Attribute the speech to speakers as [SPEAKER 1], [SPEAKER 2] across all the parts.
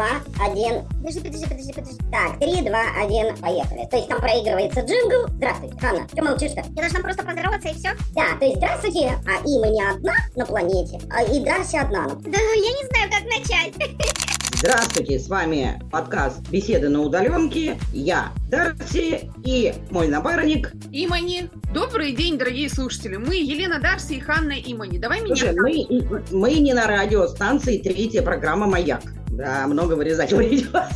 [SPEAKER 1] два, один. Подожди, подожди, подожди, подожди. Так, три, два, один, поехали. То есть там проигрывается джингл. Здравствуйте, Ханна. Что молчишь-то?
[SPEAKER 2] Я должна просто поздороваться и все?
[SPEAKER 1] Да, то есть здравствуйте, а Има не одна на планете, а и Дарси одна. на-
[SPEAKER 2] Да, я не знаю, как начать.
[SPEAKER 3] Здравствуйте, с вами подкаст «Беседы на удаленке». Я Дарси и мой напарник.
[SPEAKER 4] Имани. Добрый день, дорогие слушатели. Мы Елена Дарси и Ханна Имани. Давай меня...
[SPEAKER 3] Слушай, мы, мы не на радиостанции третья программа «Маяк». Да, много вырезать придется.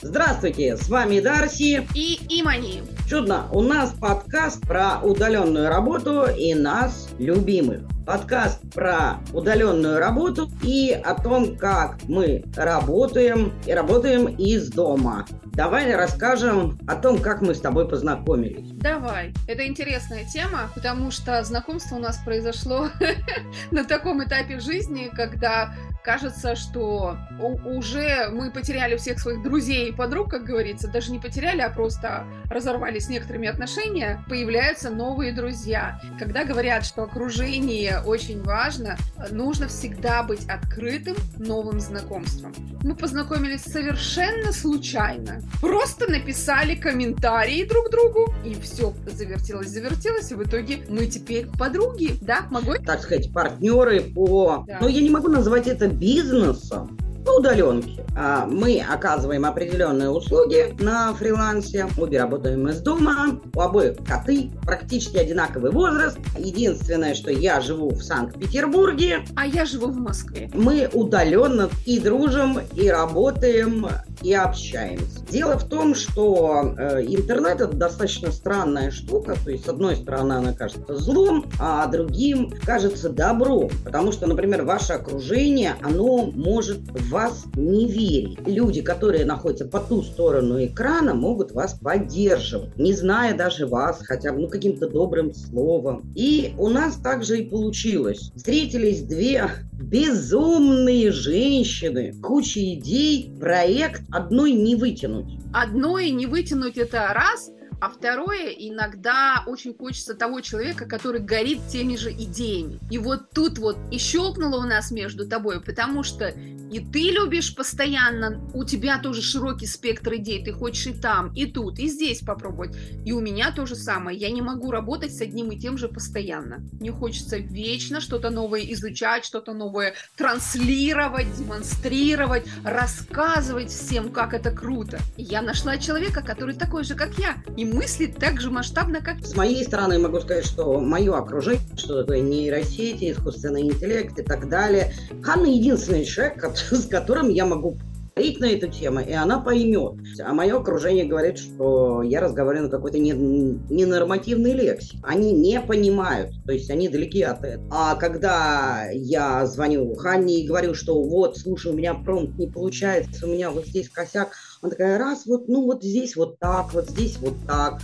[SPEAKER 3] Здравствуйте, с вами Дарси.
[SPEAKER 4] И Имани.
[SPEAKER 3] Чудно, у нас подкаст про удаленную работу и нас, любимых. Подкаст про удаленную работу и о том, как мы работаем и работаем из дома. Давай расскажем о том, как мы с тобой познакомились.
[SPEAKER 4] Давай. Это интересная тема, потому что знакомство у нас произошло на таком этапе жизни, когда кажется, что уже мы потеряли всех своих друзей и подруг, как говорится, даже не потеряли, а просто разорвали с некоторыми отношения, появляются новые друзья. Когда говорят, что окружение очень важно, нужно всегда быть открытым новым знакомствам. Мы познакомились совершенно случайно. Просто написали комментарии друг другу, и все завертелось, завертелось, и в итоге мы теперь подруги, да? Могу
[SPEAKER 3] Так сказать, партнеры по...
[SPEAKER 4] Да.
[SPEAKER 3] Ну, я не могу назвать это бизнесом, по удаленке. А, Мы оказываем определенные услуги на фрилансе. Обе работаем из дома. У обоих коты, практически одинаковый возраст. Единственное, что я живу в Санкт-Петербурге,
[SPEAKER 4] А я живу в Москве.
[SPEAKER 3] мы удаленно и дружим, и работаем, и общаемся. Дело в том, что э, интернет это достаточно странная штука. То есть, с одной стороны, она кажется злом, а другим кажется добром. Потому что, например, ваше окружение, оно может вас не верить. Люди, которые находятся по ту сторону экрана, могут вас поддерживать, не зная даже вас, хотя бы ну, каким-то добрым словом. И у нас также и получилось. Встретились две безумные женщины, куча идей, проект одной не вытянуть.
[SPEAKER 4] Одной не вытянуть это раз, а второе, иногда очень хочется того человека, который горит теми же идеями. И вот тут вот и щелкнуло у нас между тобой, потому что и ты любишь постоянно, у тебя тоже широкий спектр идей, ты хочешь и там, и тут, и здесь попробовать. И у меня то же самое, я не могу работать с одним и тем же постоянно. Мне хочется вечно что-то новое изучать, что-то новое транслировать, демонстрировать, рассказывать всем, как это круто. Я нашла человека, который такой же, как я, и мыслит так же масштабно, как
[SPEAKER 3] С моей стороны могу сказать, что мое окружение, что такое нейросети, искусственный интеллект и так далее. Ханна единственный человек, с которым я могу говорить на эту тему, и она поймет. А мое окружение говорит, что я разговариваю на какой-то не- ненормативной лексике. Они не понимают, то есть они далеки от этого. А когда я звоню Ханне и говорю, что вот, слушай, у меня промпт не получается, у меня вот здесь косяк, она такая, раз, вот, ну вот здесь вот так, вот здесь вот так.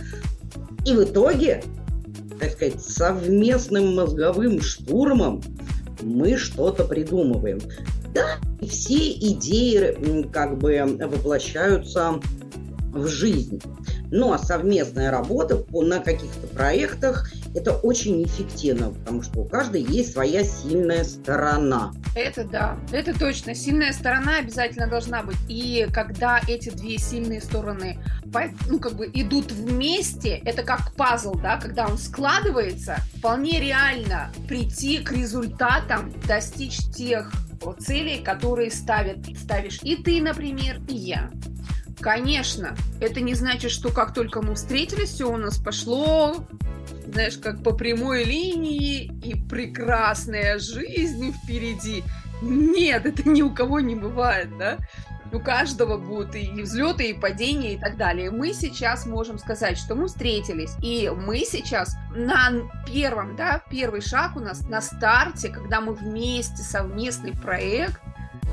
[SPEAKER 3] И в итоге, так сказать, совместным мозговым штурмом мы что-то придумываем. Да, все идеи как бы воплощаются в жизнь. Но совместная работа по- на каких-то проектах это очень эффективно, потому что у каждой есть своя сильная сторона.
[SPEAKER 4] Это да, это точно. Сильная сторона обязательно должна быть. И когда эти две сильные стороны, ну, как бы идут вместе, это как пазл, да, когда он складывается, вполне реально прийти к результатам, достичь тех о, целей, которые ставят, ставишь и ты, например, и я. Конечно, это не значит, что как только мы встретились, все у нас пошло, знаешь, как по прямой линии и прекрасная жизнь впереди. Нет, это ни у кого не бывает, да? У каждого будут и взлеты, и падения, и так далее. Мы сейчас можем сказать, что мы встретились, и мы сейчас на первом, да, первый шаг у нас на старте, когда мы вместе совместный проект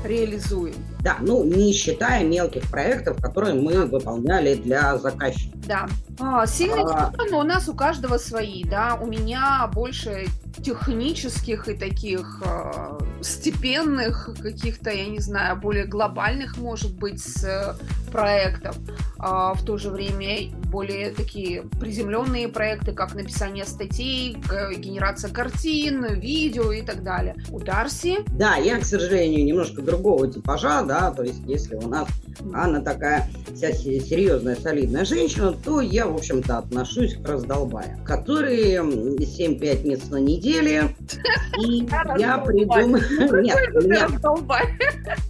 [SPEAKER 4] реализуем.
[SPEAKER 3] Да, ну не считая мелких проектов, которые мы выполняли для заказчика.
[SPEAKER 4] Да. А, сильные
[SPEAKER 3] А.
[SPEAKER 4] стороны у нас у каждого свои, да. У меня больше технических и таких э, степенных, каких-то, я не знаю, более глобальных, может быть, с э, проектов, а в то же время более такие приземленные проекты, как написание статей, генерация картин, видео и так далее. У Дарси?
[SPEAKER 3] Да, я, к сожалению, немножко другого типажа, да, то есть если у нас Анна такая вся серьезная, солидная женщина, то я, в общем-то, отношусь к раздолбаям, которые 7-5 месяцев на неделе, и я придумаю... Нет,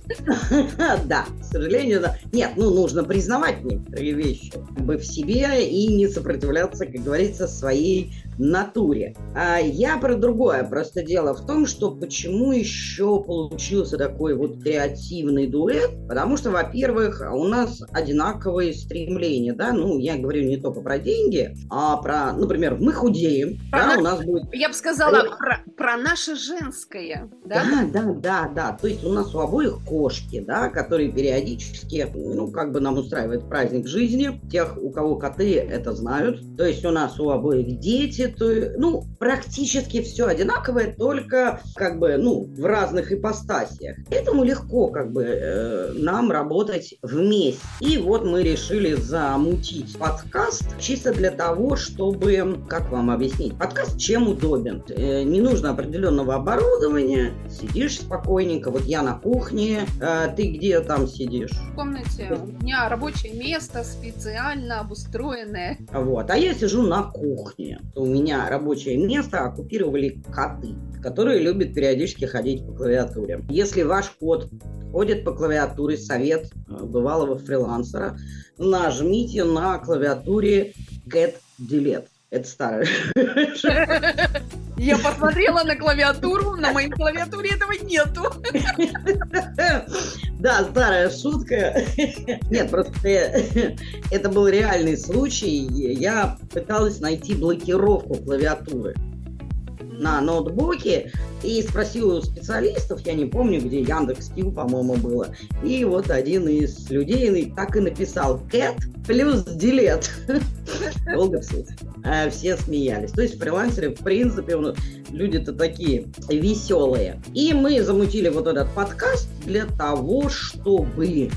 [SPEAKER 3] Да, к сожалению, да. Нет, ну, нужно признавать некоторые вещи в себе и не сопротивляться, как говорится, своей натуре. А я про другое. Просто дело в том, что почему еще получился такой вот креативный дуэт? Потому что, во-первых, у нас одинаковые стремления, да, ну, я говорю не только про деньги, а про, например, мы худеем, про да,
[SPEAKER 4] наш...
[SPEAKER 3] у нас будет...
[SPEAKER 4] Я бы сказала э, про, про наше женское, да?
[SPEAKER 3] Да, да, да, да. То есть у нас у обоих кошки, да, которые периодически, ну, как бы нам устраивает праздник жизни. Тех, у кого коты, это знают. То есть у нас у обоих дети, то, ну, практически все одинаковое, только как бы, ну, в разных ипостасиях. Поэтому легко как бы э, нам работать вместе. И вот мы решили замутить подкаст чисто для того, чтобы, как вам объяснить, подкаст чем удобен. Э, не нужно определенного оборудования, сидишь спокойненько, вот я на кухне, э, ты где там сидишь?
[SPEAKER 4] В комнате. У меня рабочее место специально обустроенное.
[SPEAKER 3] Вот, а я сижу на кухне. У меня рабочее место оккупировали коты, которые любят периодически ходить по клавиатуре. Если ваш кот ходит по клавиатуре, совет э, бывалого фрилансера, нажмите на клавиатуре Get Delete. Это старое.
[SPEAKER 4] Я посмотрела на клавиатуру, на моей клавиатуре этого нету.
[SPEAKER 3] Да, старая шутка. Нет, просто это был реальный случай. Я пыталась найти блокировку клавиатуры на ноутбуке и спросил у специалистов, я не помню, где Яндекс Кью, по-моему, было. И вот один из людей так и написал cat плюс delete. Долго все, а, все смеялись. То есть фрилансеры, в принципе, люди-то такие веселые. И мы замутили вот этот подкаст для того, чтобы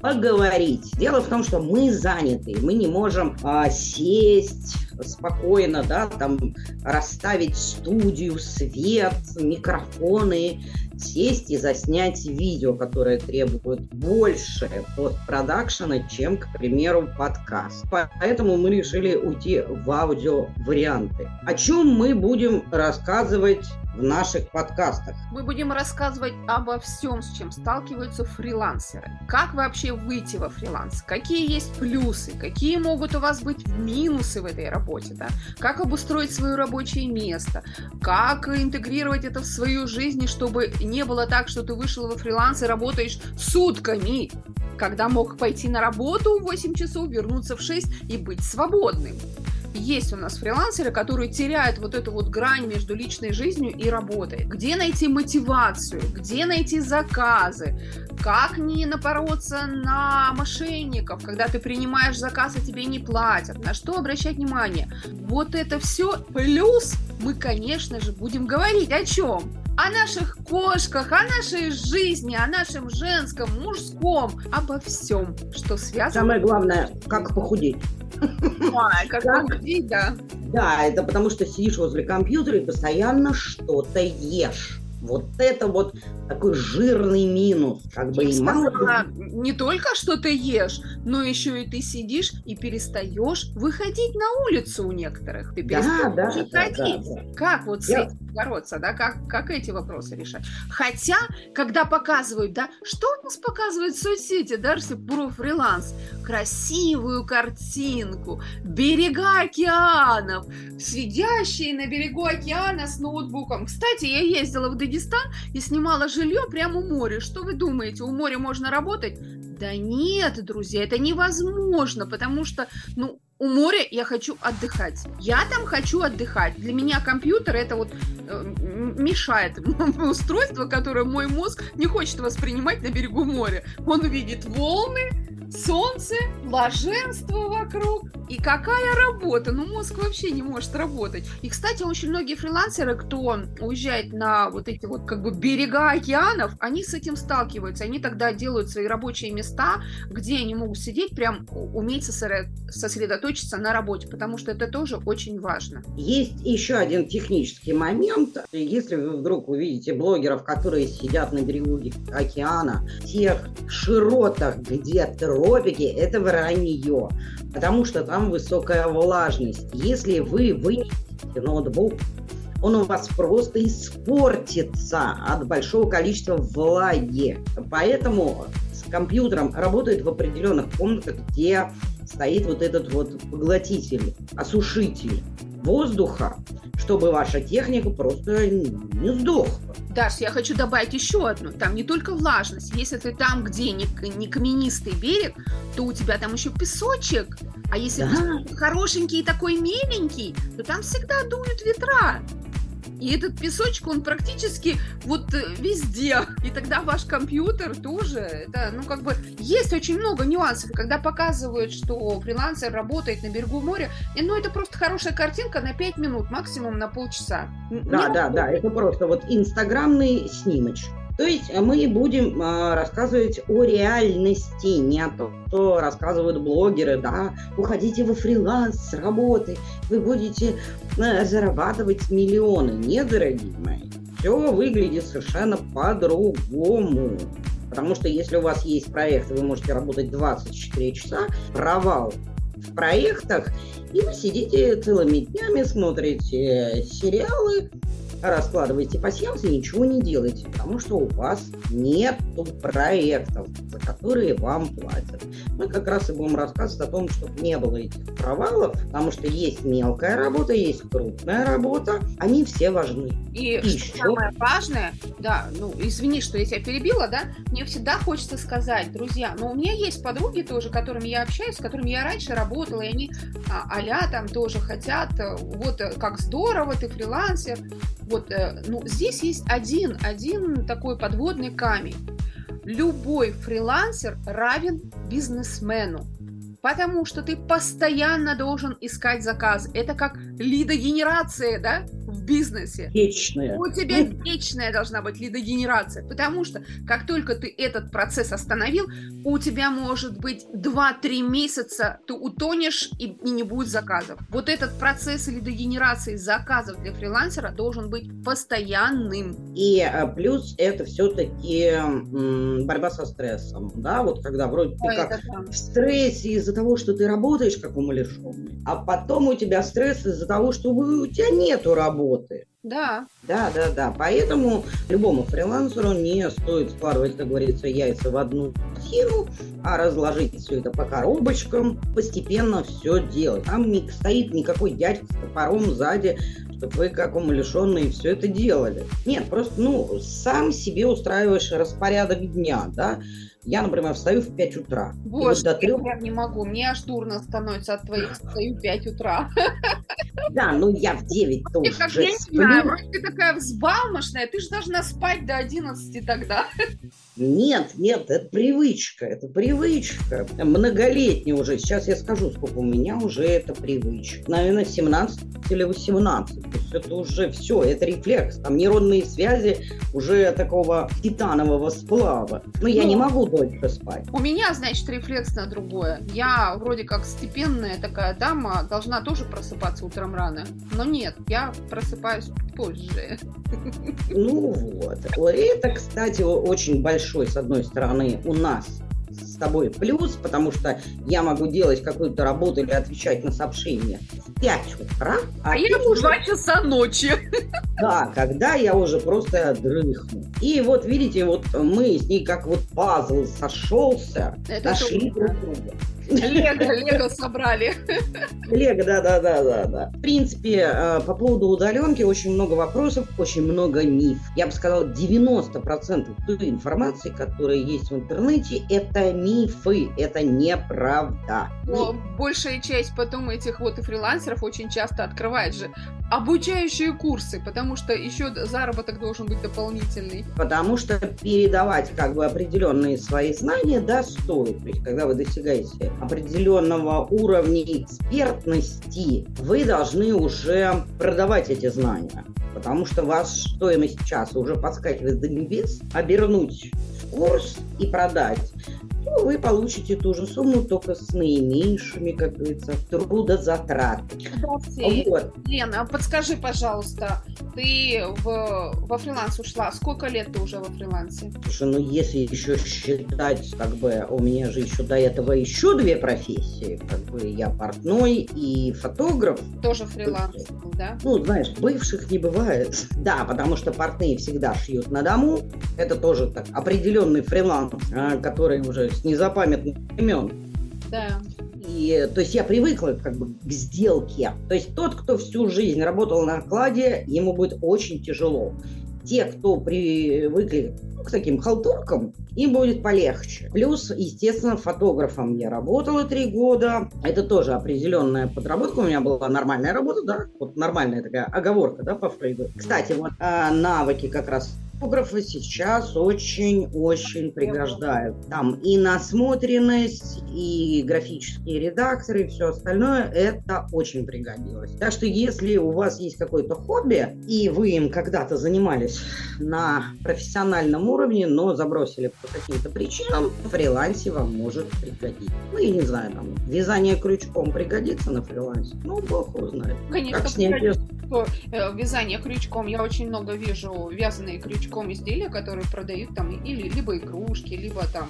[SPEAKER 3] поговорить. Дело в том, что мы заняты, мы не можем а, сесть спокойно, да, там расставить студию, свет, микрофоны, сесть и заснять видео, которое требует больше постпродакшена, чем, к примеру, подкаст. Поэтому мы решили уйти в аудио варианты. О чем мы будем рассказывать в наших подкастах.
[SPEAKER 4] Мы будем рассказывать обо всем, с чем сталкиваются фрилансеры. Как вообще выйти во фриланс? Какие есть плюсы? Какие могут у вас быть минусы в этой работе? Да? Как обустроить свое рабочее место? Как интегрировать это в свою жизнь, чтобы не было так, что ты вышел во фриланс и работаешь сутками, когда мог пойти на работу в 8 часов, вернуться в 6 и быть свободным есть у нас фрилансеры, которые теряют вот эту вот грань между личной жизнью и работой. Где найти мотивацию, где найти заказы, как не напороться на мошенников, когда ты принимаешь заказ, а тебе не платят, на что обращать внимание. Вот это все. Плюс мы, конечно же, будем говорить о чем? о наших кошках, о нашей жизни, о нашем женском, мужском, обо всем, что связано.
[SPEAKER 3] Самое главное, как похудеть.
[SPEAKER 4] А, как да.
[SPEAKER 3] Да, это потому что сидишь возле компьютера и постоянно что-то ешь. Вот это вот такой жирный минус. Как бы и
[SPEAKER 4] мало... Не только что ты ешь, но еще и ты сидишь и перестаешь выходить на улицу у некоторых. Ты перестаешь да, да, ходить. Да, да, Как вот с Я... этим бороться, да? Как, как эти вопросы решать? Хотя, когда показывают, да, что у нас показывают соцсети, Дарси, про фриланс? Красивую картинку, берега океанов, сидящие на берегу океана с ноутбуком. Кстати, я ездила в Дагестан и снимала жилье прямо у моря. Что вы думаете, у моря можно работать? Да нет, друзья, это невозможно, потому что, ну, у моря я хочу отдыхать. Я там хочу отдыхать. Для меня компьютер это вот э, мешает устройство, которое мой мозг не хочет воспринимать на берегу моря. Он увидит волны, солнце, блаженство вокруг, И какая работа? Ну, мозг вообще не может работать. И, кстати, очень многие фрилансеры, кто уезжает на вот эти вот как бы берега океанов, они с этим сталкиваются. Они тогда делают свои рабочие места, где они могут сидеть, прям уметь сосредоточиться на работе, потому что это тоже очень важно.
[SPEAKER 3] Есть еще один технический момент. Если вы вдруг увидите блогеров, которые сидят на берегу океана, в тех широтах, где тропики, это вранье, потому что там высокая влажность. Если вы вынесете ноутбук он у вас просто испортится от большого количества влаги. Поэтому с компьютером работает в определенных комнатах, где стоит вот этот вот поглотитель, осушитель воздуха, чтобы ваша техника просто не сдохла.
[SPEAKER 4] Даш, я хочу добавить еще одну. Там не только влажность. Если ты там, где не, не каменистый берег, то у тебя там еще песочек. А если да. хорошенький и такой миленький, то там всегда дуют ветра. И этот песочек, он практически вот э, везде. И тогда ваш компьютер тоже, это, ну, как бы, есть очень много нюансов. Когда показывают, что фрилансер работает на берегу моря, и, ну, это просто хорошая картинка на 5 минут, максимум на полчаса.
[SPEAKER 3] Да, Не да, да, это просто вот инстаграмный снимочек. То есть мы будем э, рассказывать о реальности, не о том, что рассказывают блогеры, да, уходите во фриланс с работы, вы будете э, зарабатывать миллионы. Нет, дорогие мои, все выглядит совершенно по-другому. Потому что если у вас есть проект, вы можете работать 24 часа, провал в проектах, и вы сидите целыми днями, смотрите сериалы, раскладываете пассианс и ничего не делаете, потому что у вас нет проектов, за которые вам платят. Мы как раз и будем рассказывать о том, чтобы не было этих провалов, потому что есть мелкая работа, есть крупная работа, они все важны.
[SPEAKER 4] И, и что самое важное, да, ну, извини, что я тебя перебила, да, мне всегда хочется сказать, друзья, но у меня есть подруги тоже, которыми я общаюсь, с которыми я раньше работала, и они а, а там тоже хотят, э, вот э, как здорово, ты фрилансер, вот, э, ну, здесь есть один, один такой подводный камень. Любой фрилансер равен бизнесмену потому что ты постоянно должен искать заказ. Это как лидогенерация, да? В бизнесе.
[SPEAKER 3] Вечная.
[SPEAKER 4] У тебя вечная должна быть лидогенерация, потому что как только ты этот процесс остановил, у тебя может быть 2-3 месяца, ты утонешь и, и не будет заказов. Вот этот процесс лидогенерации заказов для фрилансера должен быть постоянным.
[SPEAKER 3] И а, плюс это все-таки борьба со стрессом, да, вот когда вроде ты как в стрессе из-за того, что ты работаешь как умалишенный, а потом у тебя стресс из-за того, что у тебя нету работы, работы.
[SPEAKER 4] Да.
[SPEAKER 3] Да, да, да. Поэтому любому фрилансеру не стоит складывать, как говорится, яйца в одну схему, а разложить все это по коробочкам, постепенно все делать. Там не стоит никакой дядька с топором сзади, чтобы вы, как умалишенные, все это делали. Нет, просто, ну, сам себе устраиваешь распорядок дня, да, я, например, встаю в 5 утра.
[SPEAKER 4] Боже, вот до 3... я не могу, мне аж дурно становится от твоих встаю в 5 утра.
[SPEAKER 3] Да, ну я в 9 тоже
[SPEAKER 4] как я не знаю, ты такая взбалмошная, ты же должна спать до 11 тогда.
[SPEAKER 3] Нет, нет, это привычка, это привычка. Многолетняя уже. Сейчас я скажу, сколько у меня уже это привычка. Наверное, 17 или 18. То есть это уже все, это рефлекс. Там нейронные связи уже такого титанового сплава. Но я ну, не могу дольше спать.
[SPEAKER 4] У меня, значит, рефлекс на другое. Я вроде как степенная такая дама, должна тоже просыпаться утром рано. Но нет, я просыпаюсь позже.
[SPEAKER 3] Ну вот. Это, кстати, очень большой, с одной стороны, у нас с тобой плюс, потому что я могу делать какую-то работу или отвечать на сообщения в 5 утра.
[SPEAKER 4] А, а я в 2 часа ночи.
[SPEAKER 3] Да, когда я уже просто дрыхну. И вот видите, вот мы с ней как вот пазл сошелся, Это нашли друг друга.
[SPEAKER 4] Лего, Лего собрали.
[SPEAKER 3] Лего, да, да, да, да, да. В принципе, э, по поводу удаленки очень много вопросов, очень много миф. Я бы сказала, 90% той информации, которая есть в интернете, это мифы, это неправда.
[SPEAKER 4] Но большая часть потом этих вот и фрилансеров очень часто открывает же обучающие курсы, потому что еще заработок должен быть дополнительный.
[SPEAKER 3] Потому что передавать как бы определенные свои знания, да, стоит. То есть, когда вы достигаете определенного уровня экспертности, вы должны уже продавать эти знания. Потому что вас стоимость часа уже подскакивает до небес, обернуть в курс и продать вы получите ту же сумму, только с наименьшими, как говорится, трудозатратами.
[SPEAKER 4] Вот. Лена, а подскажи, пожалуйста, ты в, во фриланс ушла. Сколько лет ты уже во фрилансе?
[SPEAKER 3] Слушай, ну если еще считать, как бы у меня же еще до этого еще две профессии. Как бы я портной и фотограф.
[SPEAKER 4] Тоже фриланс был, да?
[SPEAKER 3] Ну, знаешь, бывших не бывает. Да, потому что портные всегда шьют на дому. Это тоже так определенный фриланс, а, который уже с незапамятных времен.
[SPEAKER 4] Да.
[SPEAKER 3] И, то есть я привыкла как бы к сделке. То есть тот, кто всю жизнь работал на окладе, ему будет очень тяжело. Те, кто привыкли к таким халтуркам, им будет полегче. Плюс, естественно, фотографом я работала три года. Это тоже определенная подработка. У меня была нормальная работа, да, вот нормальная такая оговорка, да, по Фрейду. Кстати, вот а, навыки как раз фотографы сейчас очень-очень пригождают. Там и насмотренность, и графические редакторы, и все остальное, это очень пригодилось. Так что если у вас есть какое-то хобби, и вы им когда-то занимались на профессиональном уровне, но забросили по каким-то причинам, фрилансе вам может пригодиться. Ну, я не знаю, там, вязание крючком пригодится на фрилансе. Ну, бог его знает.
[SPEAKER 4] Конечно, как снять э, вязание крючком. Я очень много вижу вязаные крючком крючком изделия, которые продают там или либо игрушки, либо там,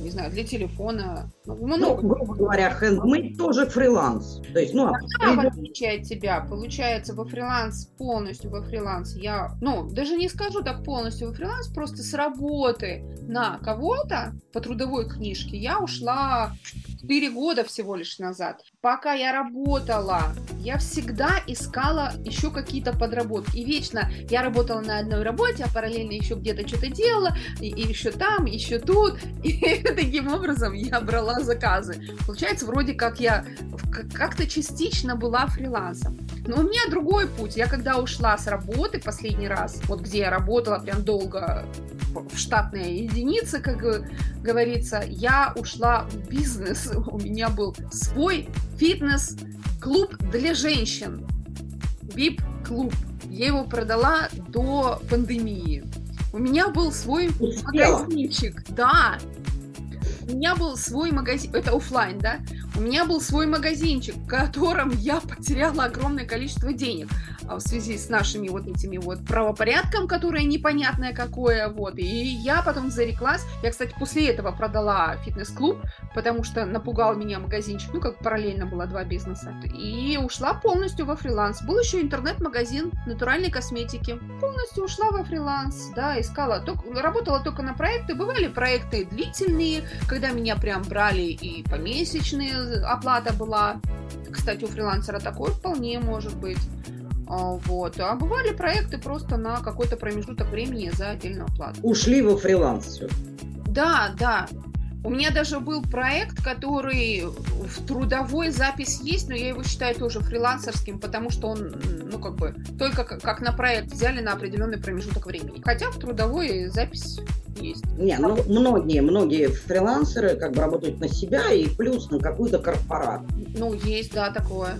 [SPEAKER 4] не знаю, для телефона.
[SPEAKER 3] Ну, много. Ну, грубо говоря, хендмейд тоже фриланс. То есть, ну,
[SPEAKER 4] а, в отличие от тебя, получается, во фриланс, полностью во фриланс я, ну, даже не скажу так полностью во фриланс, просто с работы на кого-то по трудовой книжке я ушла 4 года всего лишь назад. Пока я работала, я всегда искала еще какие-то подработки. И вечно я работала на одной работе, а параллельно еще где-то что-то делала, и, и еще там, еще тут. И таким образом я брала заказы. Получается, вроде как я как-то частично была фрилансом. Но у меня другой путь. Я когда ушла с работы последний раз, вот где я работала прям долго в штатные единицы, как говорится, я ушла в бизнес. У меня был свой фитнес-клуб для женщин. VIP-клуб. Я его продала до пандемии. У меня был свой Успела. магазинчик. Да, у меня был свой магазин, это офлайн, да? У меня был свой магазинчик, в котором я потеряла огромное количество денег а, в связи с нашими вот этими вот правопорядком, которое непонятное какое, вот. И я потом зареклась. Я, кстати, после этого продала фитнес-клуб, потому что напугал меня магазинчик, ну, как параллельно было два бизнеса. И ушла полностью во фриланс. Был еще интернет-магазин натуральной косметики. Полностью ушла во фриланс, да, искала, только, работала только на проекты. Бывали проекты длительные, когда меня прям брали и помесячные оплата была. Кстати, у фрилансера такое вполне может быть. А, вот. А бывали проекты просто на какой-то промежуток времени за отдельную оплату.
[SPEAKER 3] Ушли во фриланс все.
[SPEAKER 4] Да, да. У меня даже был проект, который в трудовой запись есть, но я его считаю тоже фрилансерским, потому что он, ну, как бы, только как на проект взяли на определенный промежуток времени. Хотя в трудовой запись есть.
[SPEAKER 3] Не, ну, многие, многие фрилансеры как бы работают на себя и плюс на какую-то корпорацию.
[SPEAKER 4] Ну, есть, да, такое.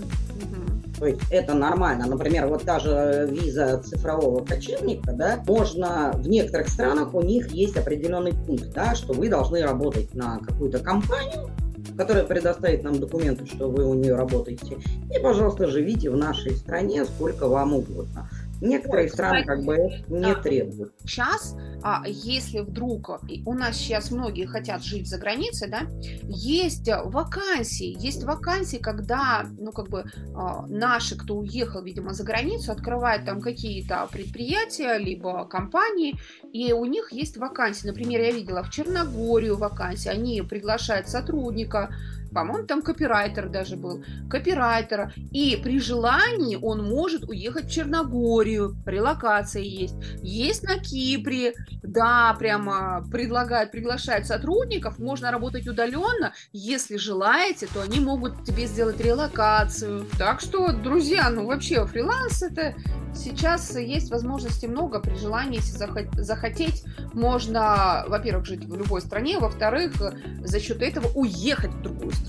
[SPEAKER 3] То есть это нормально. Например, вот та же виза цифрового кочевника, да, можно в некоторых странах у них есть определенный пункт, да, что вы должны работать на какую-то компанию, которая предоставит нам документы, что вы у нее работаете. И, пожалуйста, живите в нашей стране сколько вам угодно. Некоторые страны как бы не да. требуют.
[SPEAKER 4] Сейчас, а, если вдруг у нас сейчас многие хотят жить за границей, да, есть вакансии, есть вакансии, когда, ну как бы а, наши, кто уехал, видимо, за границу, открывают там какие-то предприятия либо компании, и у них есть вакансии. Например, я видела в Черногорию вакансии, они приглашают сотрудника по-моему, там копирайтер даже был, копирайтера, и при желании он может уехать в Черногорию, релокация есть, есть на Кипре, да, прямо предлагают, приглашают сотрудников, можно работать удаленно, если желаете, то они могут тебе сделать релокацию. Так что, друзья, ну вообще фриланс это сейчас есть возможности много. При желании, если захотеть, можно, во-первых, жить в любой стране, во-вторых, за счет этого уехать в другую страну.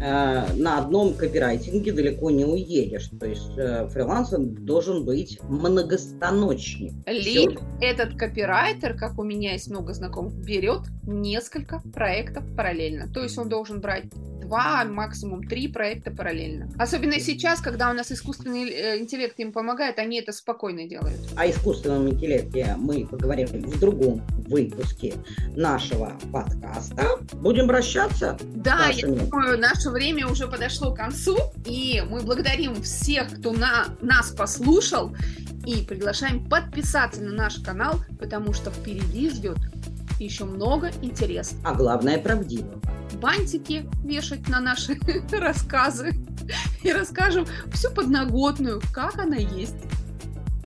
[SPEAKER 3] Э, на одном копирайтинге далеко не уедешь, то есть э, фриланс должен быть многостаночник.
[SPEAKER 4] Либо этот копирайтер, как у меня есть много знакомых, берет несколько проектов параллельно, то есть он должен брать два, максимум три проекта параллельно. Особенно сейчас, когда у нас искусственный э, интеллект им помогает, они это спокойно делают.
[SPEAKER 3] О искусственном интеллекте мы поговорим в другом выпуске нашего подкаста. Будем прощаться?
[SPEAKER 4] Да, я думаю, наше время уже подошло к концу, и мы благодарим всех, кто на, нас послушал, и приглашаем подписаться на наш канал, потому что впереди ждет еще много интересного.
[SPEAKER 3] А главное, правдивого
[SPEAKER 4] бантики вешать на наши рассказы и расскажем всю подноготную, как она есть.